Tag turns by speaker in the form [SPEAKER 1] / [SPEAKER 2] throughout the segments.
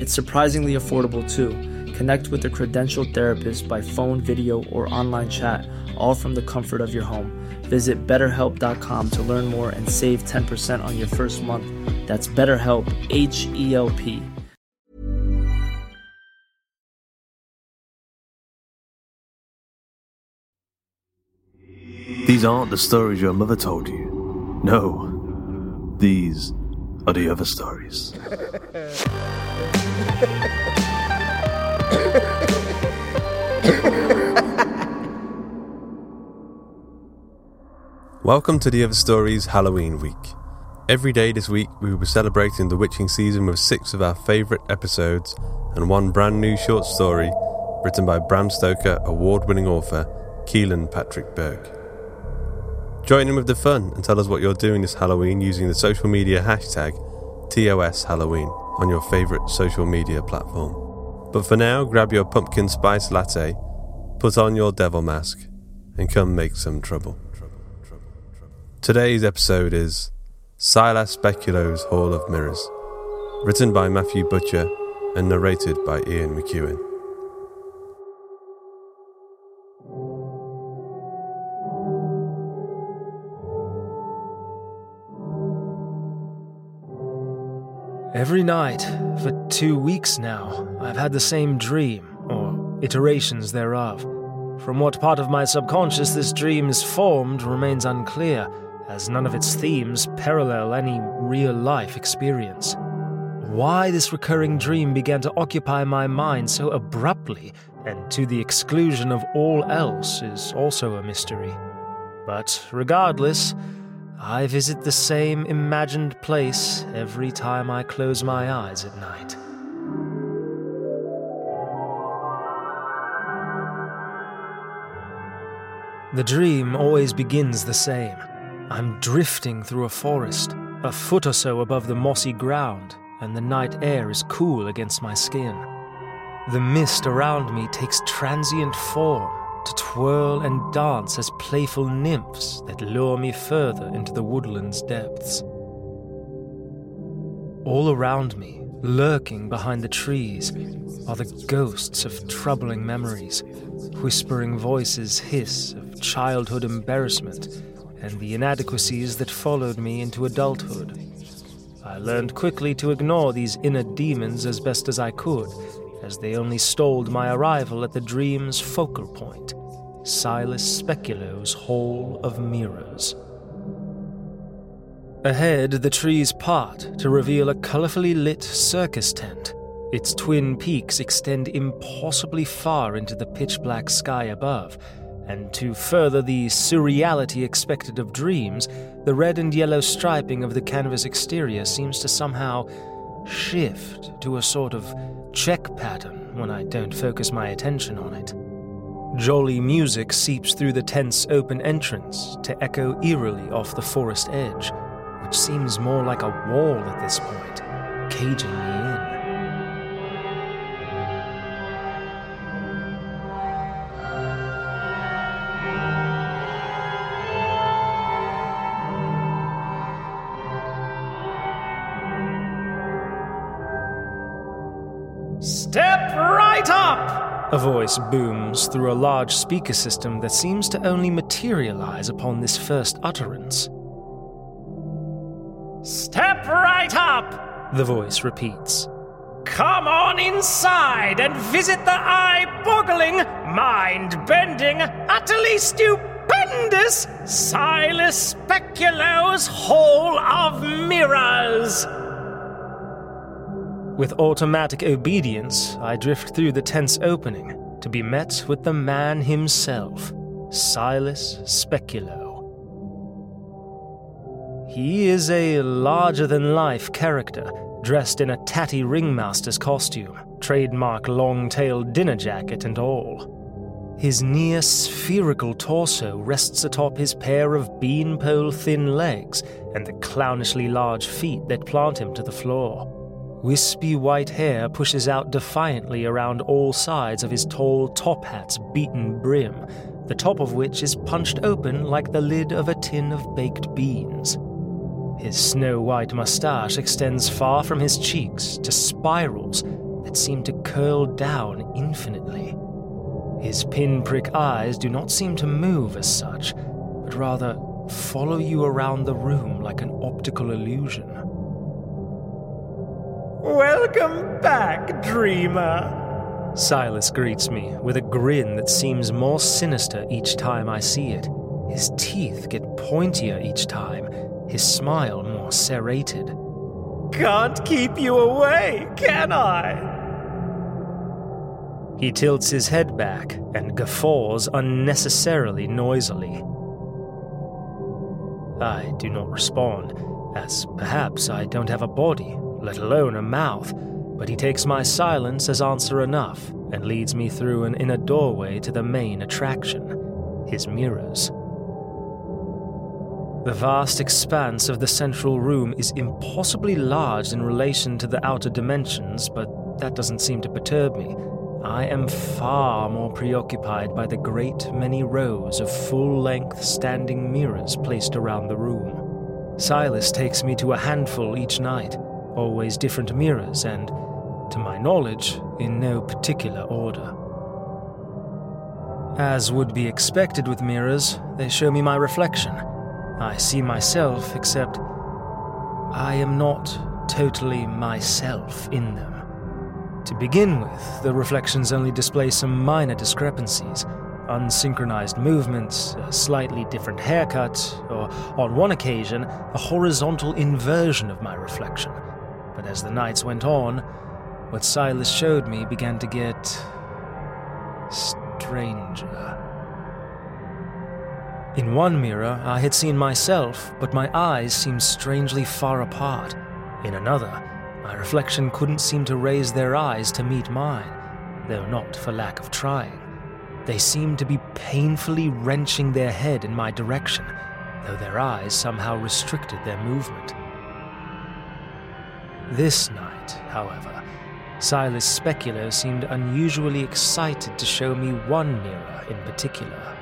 [SPEAKER 1] It's surprisingly affordable too. Connect with a credentialed therapist by phone, video, or online chat, all from the comfort of your home. Visit betterhelp.com to learn more and save 10% on your first month. That's BetterHelp, H E L P.
[SPEAKER 2] These aren't the stories your mother told you. No, these are the other stories. Welcome to the Other Stories Halloween week. Every day this week, we will be celebrating the witching season with six of our favourite episodes and one brand new short story written by Bram Stoker award winning author Kealan Patrick Burke. Join in with the fun and tell us what you're doing this Halloween using the social media hashtag TOS Halloween on your favourite social media platform. But for now, grab your pumpkin spice latte, put on your devil mask, and come make some trouble. Today's episode is Silas Speculo's Hall of Mirrors, written by Matthew Butcher and narrated by Ian McEuen.
[SPEAKER 3] Every night, for two weeks now, I've had the same dream, or iterations thereof. From what part of my subconscious this dream is formed remains unclear, as none of its themes parallel any real life experience. Why this recurring dream began to occupy my mind so abruptly and to the exclusion of all else is also a mystery. But regardless, I visit the same imagined place every time I close my eyes at night. The dream always begins the same. I'm drifting through a forest, a foot or so above the mossy ground, and the night air is cool against my skin. The mist around me takes transient form to twirl and dance as playful nymphs that lure me further into the woodland's depths. All around me, lurking behind the trees, are the ghosts of troubling memories. Whispering voices hiss of childhood embarrassment and the inadequacies that followed me into adulthood. I learned quickly to ignore these inner demons as best as I could, as they only stalled my arrival at the dream's focal point Silas Speculo's Hall of Mirrors. Ahead, the trees part to reveal a colorfully lit circus tent. Its twin peaks extend impossibly far into the pitch black sky above, and to further the surreality expected of dreams, the red and yellow striping of the canvas exterior seems to somehow shift to a sort of check pattern when I don't focus my attention on it. Jolly music seeps through the tent's open entrance to echo eerily off the forest edge, which seems more like a wall at this point, caging me in. Step right up! A voice booms through a large speaker system that seems to only materialize upon this first utterance. Step right up! The voice repeats. Come on inside and visit the eye boggling, mind bending, utterly stupendous Silas Speculo's Hall of Mirrors! With automatic obedience, I drift through the tense opening to be met with the man himself, Silas Speculo. He is a larger than life character, dressed in a tatty ringmaster's costume, trademark long tailed dinner jacket, and all. His near spherical torso rests atop his pair of beanpole thin legs and the clownishly large feet that plant him to the floor. Wispy white hair pushes out defiantly around all sides of his tall top hat's beaten brim, the top of which is punched open like the lid of a tin of baked beans. His snow white mustache extends far from his cheeks to spirals that seem to curl down infinitely. His pinprick eyes do not seem to move as such, but rather follow you around the room like an optical illusion. Welcome back, dreamer! Silas greets me with a grin that seems more sinister each time I see it. His teeth get pointier each time, his smile more serrated. Can't keep you away, can I? He tilts his head back and guffaws unnecessarily noisily. I do not respond, as perhaps I don't have a body, let alone a mouth, but he takes my silence as answer enough and leads me through an inner doorway to the main attraction his mirrors. The vast expanse of the central room is impossibly large in relation to the outer dimensions, but that doesn't seem to perturb me. I am far more preoccupied by the great many rows of full length standing mirrors placed around the room. Silas takes me to a handful each night, always different mirrors, and, to my knowledge, in no particular order. As would be expected with mirrors, they show me my reflection I see myself, except I am not totally myself in them. To begin with, the reflections only display some minor discrepancies unsynchronized movements, a slightly different haircut, or, on one occasion, a horizontal inversion of my reflection. But as the nights went on, what Silas showed me began to get stranger. In one mirror, I had seen myself, but my eyes seemed strangely far apart. In another, my reflection couldn't seem to raise their eyes to meet mine, though not for lack of trying. They seemed to be painfully wrenching their head in my direction, though their eyes somehow restricted their movement. This night, however, Silas Speculo seemed unusually excited to show me one mirror in particular.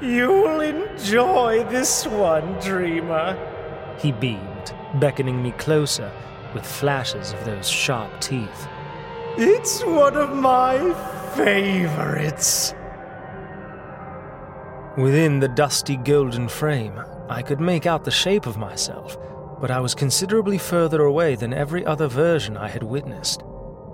[SPEAKER 3] You'll enjoy this one, dreamer. He beamed, beckoning me closer with flashes of those sharp teeth. It's one of my favorites. Within the dusty golden frame, I could make out the shape of myself, but I was considerably further away than every other version I had witnessed.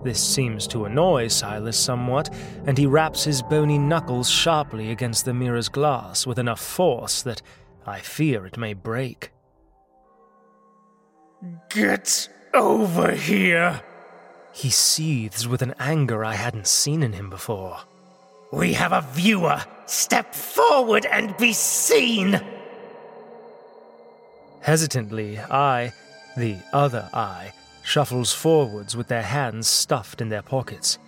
[SPEAKER 3] This seems to annoy Silas somewhat, and he raps his bony knuckles sharply against the mirror's glass with enough force that I fear it may break. Get over here! He seethes with an anger I hadn't seen in him before. We have a viewer! Step forward and be seen! Hesitantly, I, the other I, shuffles forwards with their hands stuffed in their pockets.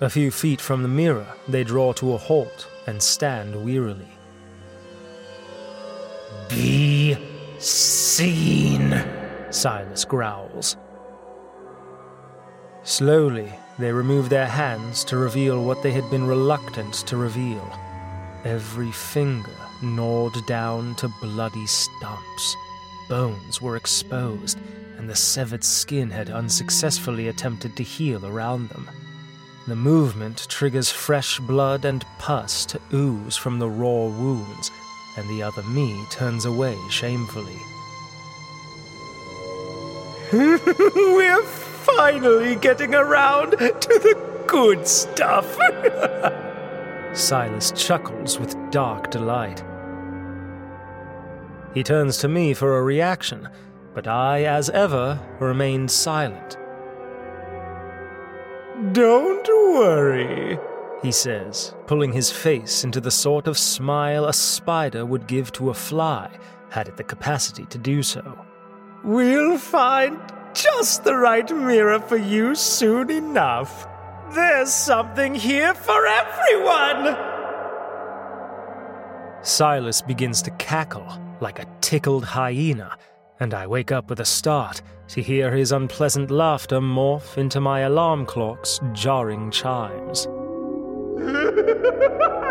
[SPEAKER 3] A few feet from the mirror, they draw to a halt and stand wearily. Be seen, Silas growls. Slowly, they remove their hands to reveal what they had been reluctant to reveal. Every finger gnawed down to bloody stumps. Bones were exposed, and the severed skin had unsuccessfully attempted to heal around them. The movement triggers fresh blood and pus to ooze from the raw wounds, and the other me turns away shamefully. We're finally getting around to the good stuff. Silas chuckles with dark delight. He turns to me for a reaction, but I, as ever, remain silent. Don't worry, he says, pulling his face into the sort of smile a spider would give to a fly, had it the capacity to do so. We'll find just the right mirror for you soon enough. There's something here for everyone! Silas begins to cackle like a tickled hyena, and I wake up with a start to hear his unpleasant laughter morph into my alarm clock's jarring chimes.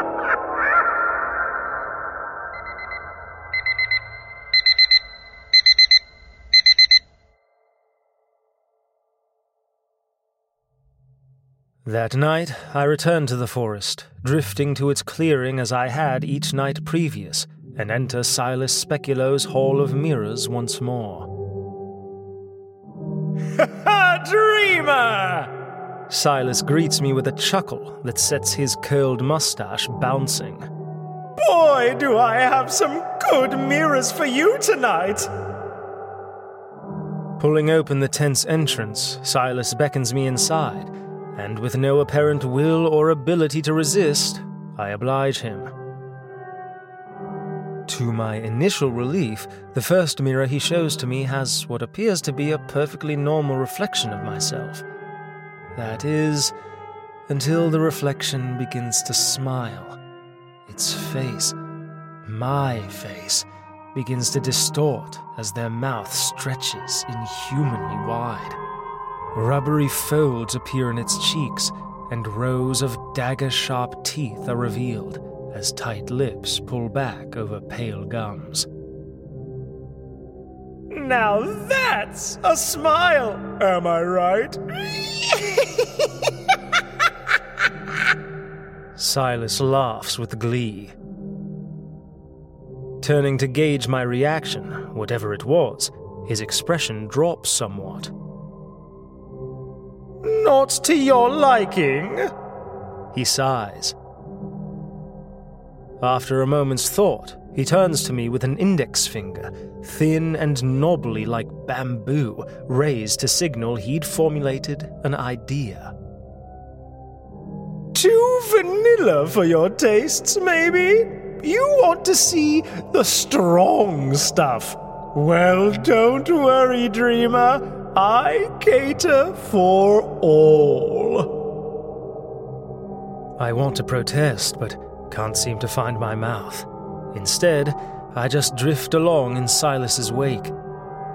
[SPEAKER 3] That night, I returned to the forest, drifting to its clearing as I had each night previous, and enter Silas Speculo's Hall of Mirrors once more. Ha Dreamer! Silas greets me with a chuckle that sets his curled mustache bouncing. Boy, do I have some good mirrors for you tonight! Pulling open the tent's entrance, Silas beckons me inside and with no apparent will or ability to resist, I oblige him. To my initial relief, the first mirror he shows to me has what appears to be a perfectly normal reflection of myself. That is, until the reflection begins to smile. Its face, my face, begins to distort as their mouth stretches inhumanly wide. Rubbery folds appear in its cheeks, and rows of dagger sharp teeth are revealed as tight lips pull back over pale gums. Now that's a smile, am I right? Silas laughs with glee. Turning to gauge my reaction, whatever it was, his expression drops somewhat. Not to your liking? He sighs. After a moment's thought, he turns to me with an index finger, thin and knobbly like bamboo, raised to signal he'd formulated an idea. Too vanilla for your tastes, maybe? You want to see the strong stuff. Well, don't worry, dreamer. I cater for all. I want to protest, but can't seem to find my mouth. Instead, I just drift along in Silas's wake.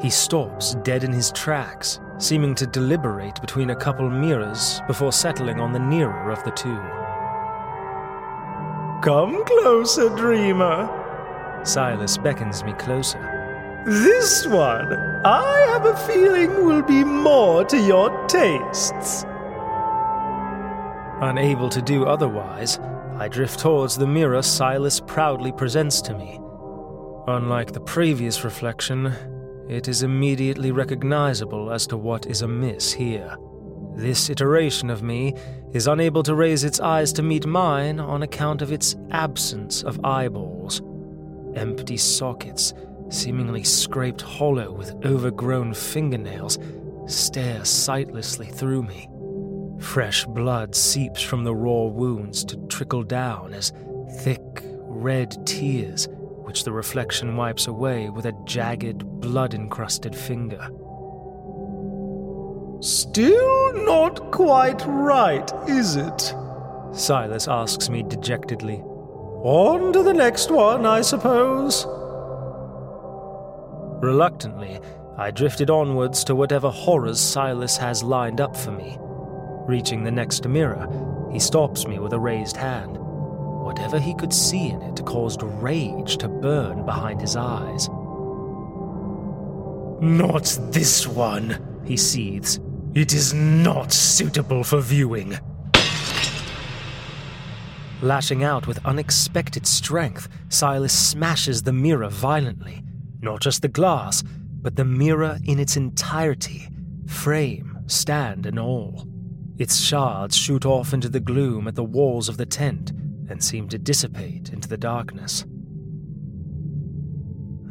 [SPEAKER 3] He stops dead in his tracks, seeming to deliberate between a couple mirrors before settling on the nearer of the two. Come closer, dreamer. Silas beckons me closer. This one, I have a feeling, will be more to your tastes. Unable to do otherwise, I drift towards the mirror Silas proudly presents to me. Unlike the previous reflection, it is immediately recognizable as to what is amiss here. This iteration of me is unable to raise its eyes to meet mine on account of its absence of eyeballs. Empty sockets seemingly scraped hollow with overgrown fingernails, stare sightlessly through me. Fresh blood seeps from the raw wounds to trickle down as thick, red tears, which the reflection wipes away with a jagged, blood encrusted finger. Still not quite right, is it? Silas asks me dejectedly. On to the next one, I suppose. Reluctantly, I drifted onwards to whatever horrors Silas has lined up for me. Reaching the next mirror, he stops me with a raised hand. Whatever he could see in it caused rage to burn behind his eyes. Not this one, he seethes. It is not suitable for viewing. Lashing out with unexpected strength, Silas smashes the mirror violently. Not just the glass, but the mirror in its entirety frame, stand, and all. Its shards shoot off into the gloom at the walls of the tent and seem to dissipate into the darkness.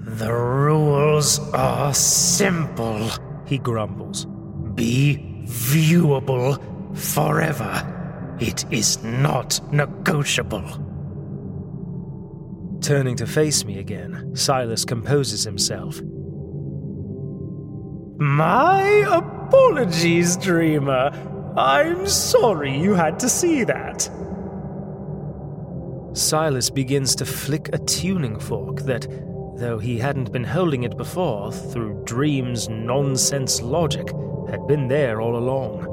[SPEAKER 3] The rules are simple, he grumbles. Be viewable forever. It is not negotiable. Turning to face me again, Silas composes himself. My apologies, Dreamer. I'm sorry you had to see that. Silas begins to flick a tuning fork that, though he hadn't been holding it before, through Dream's nonsense logic, had been there all along.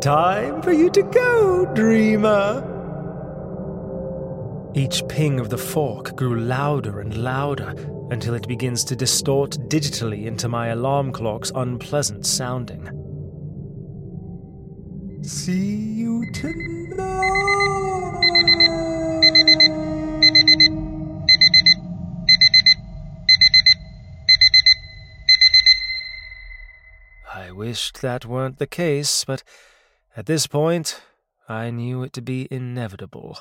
[SPEAKER 3] Time for you to go, dreamer. Each ping of the fork grew louder and louder until it begins to distort digitally into my alarm clock's unpleasant sounding. See you tonight. I wished that weren't the case, but at this point, I knew it to be inevitable.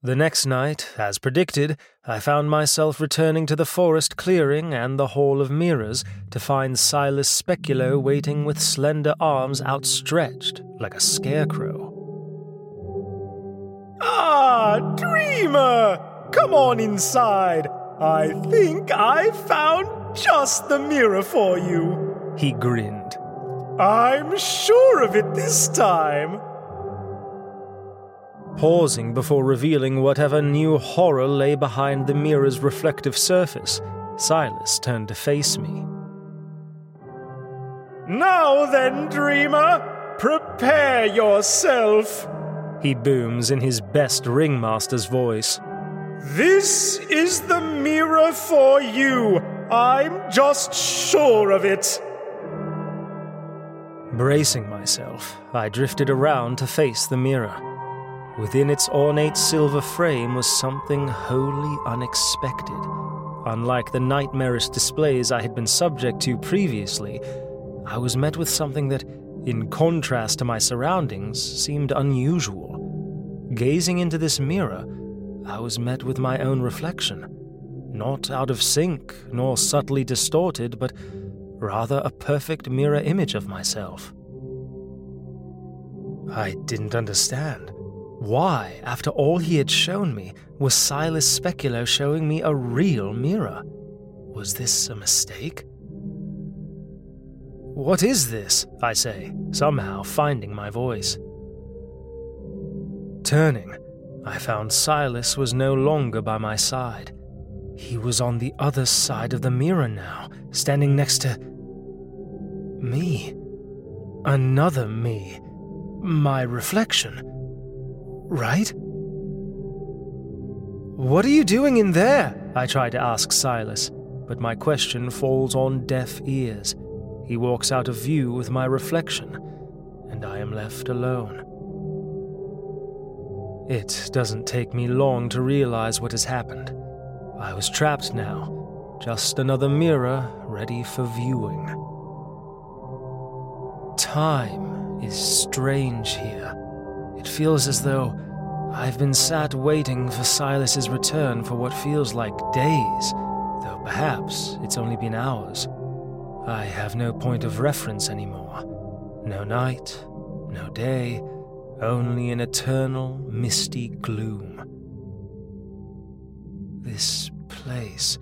[SPEAKER 3] The next night, as predicted, I found myself returning to the forest clearing and the Hall of Mirrors to find Silas Speculo waiting with slender arms outstretched like a scarecrow. Ah, dreamer! Come on inside! I think I found just the mirror for you! He grinned. I'm sure of it this time. Pausing before revealing whatever new horror lay behind the mirror's reflective surface, Silas turned to face me. Now then, dreamer, prepare yourself, he booms in his best ringmaster's voice. This is the mirror for you. I'm just sure of it. Bracing myself, I drifted around to face the mirror. Within its ornate silver frame was something wholly unexpected. Unlike the nightmarish displays I had been subject to previously, I was met with something that, in contrast to my surroundings, seemed unusual. Gazing into this mirror, I was met with my own reflection. Not out of sync, nor subtly distorted, but rather a perfect mirror image of myself. I didn't understand. Why, after all he had shown me, was Silas Speculo showing me a real mirror? Was this a mistake? What is this? I say, somehow finding my voice. Turning, I found Silas was no longer by my side. He was on the other side of the mirror now, standing next to. me. Another me. My reflection. Right? What are you doing in there? I try to ask Silas, but my question falls on deaf ears. He walks out of view with my reflection, and I am left alone. It doesn't take me long to realize what has happened. I was trapped now, just another mirror ready for viewing. Time is strange here. It feels as though I've been sat waiting for Silas's return for what feels like days, though perhaps it's only been hours. I have no point of reference anymore. No night, no day, only an eternal, misty gloom. This place,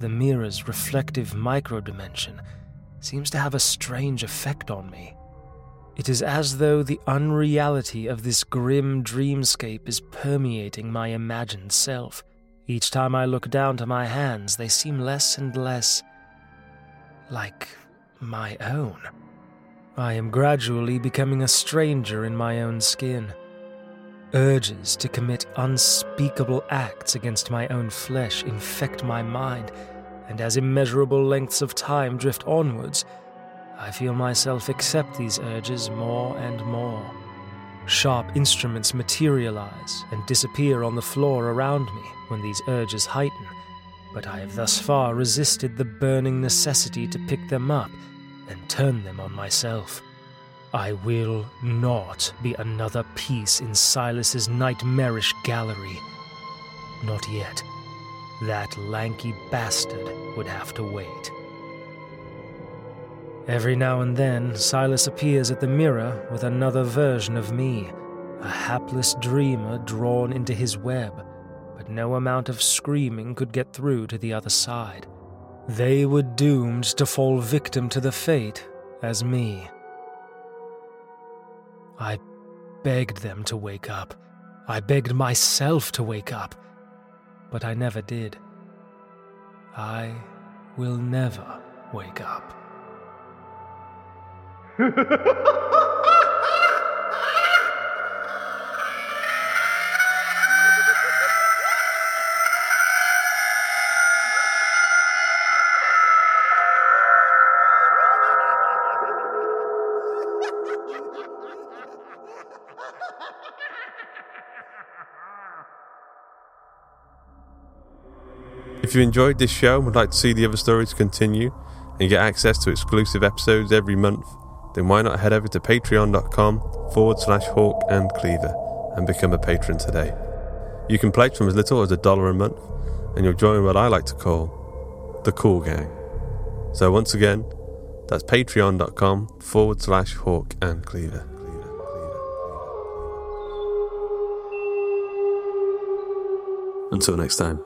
[SPEAKER 3] the mirror's reflective microdimension, seems to have a strange effect on me. It is as though the unreality of this grim dreamscape is permeating my imagined self. Each time I look down to my hands, they seem less and less like my own. I am gradually becoming a stranger in my own skin. urges to commit unspeakable acts against my own flesh infect my mind, and as immeasurable lengths of time drift onwards, I feel myself accept these urges more and more. Sharp instruments materialize and disappear on the floor around me when these urges heighten, but I have thus far resisted the burning necessity to pick them up and turn them on myself. I will not be another piece in Silas's nightmarish gallery. Not yet. That lanky bastard would have to wait. Every now and then, Silas appears at the mirror with another version of me, a hapless dreamer drawn into his web, but no amount of screaming could get through to the other side. They were doomed to fall victim to the fate as me. I begged them to wake up. I begged myself to wake up. But I never did. I will never wake up.
[SPEAKER 2] If you enjoyed this show and would like to see the other stories continue and get access to exclusive episodes every month, then why not head over to patreon.com forward slash hawk and cleaver and become a patron today. You can pledge from as little as a dollar a month and you'll join what I like to call the cool gang. So once again, that's patreon.com forward slash hawk and cleaver. Until next time.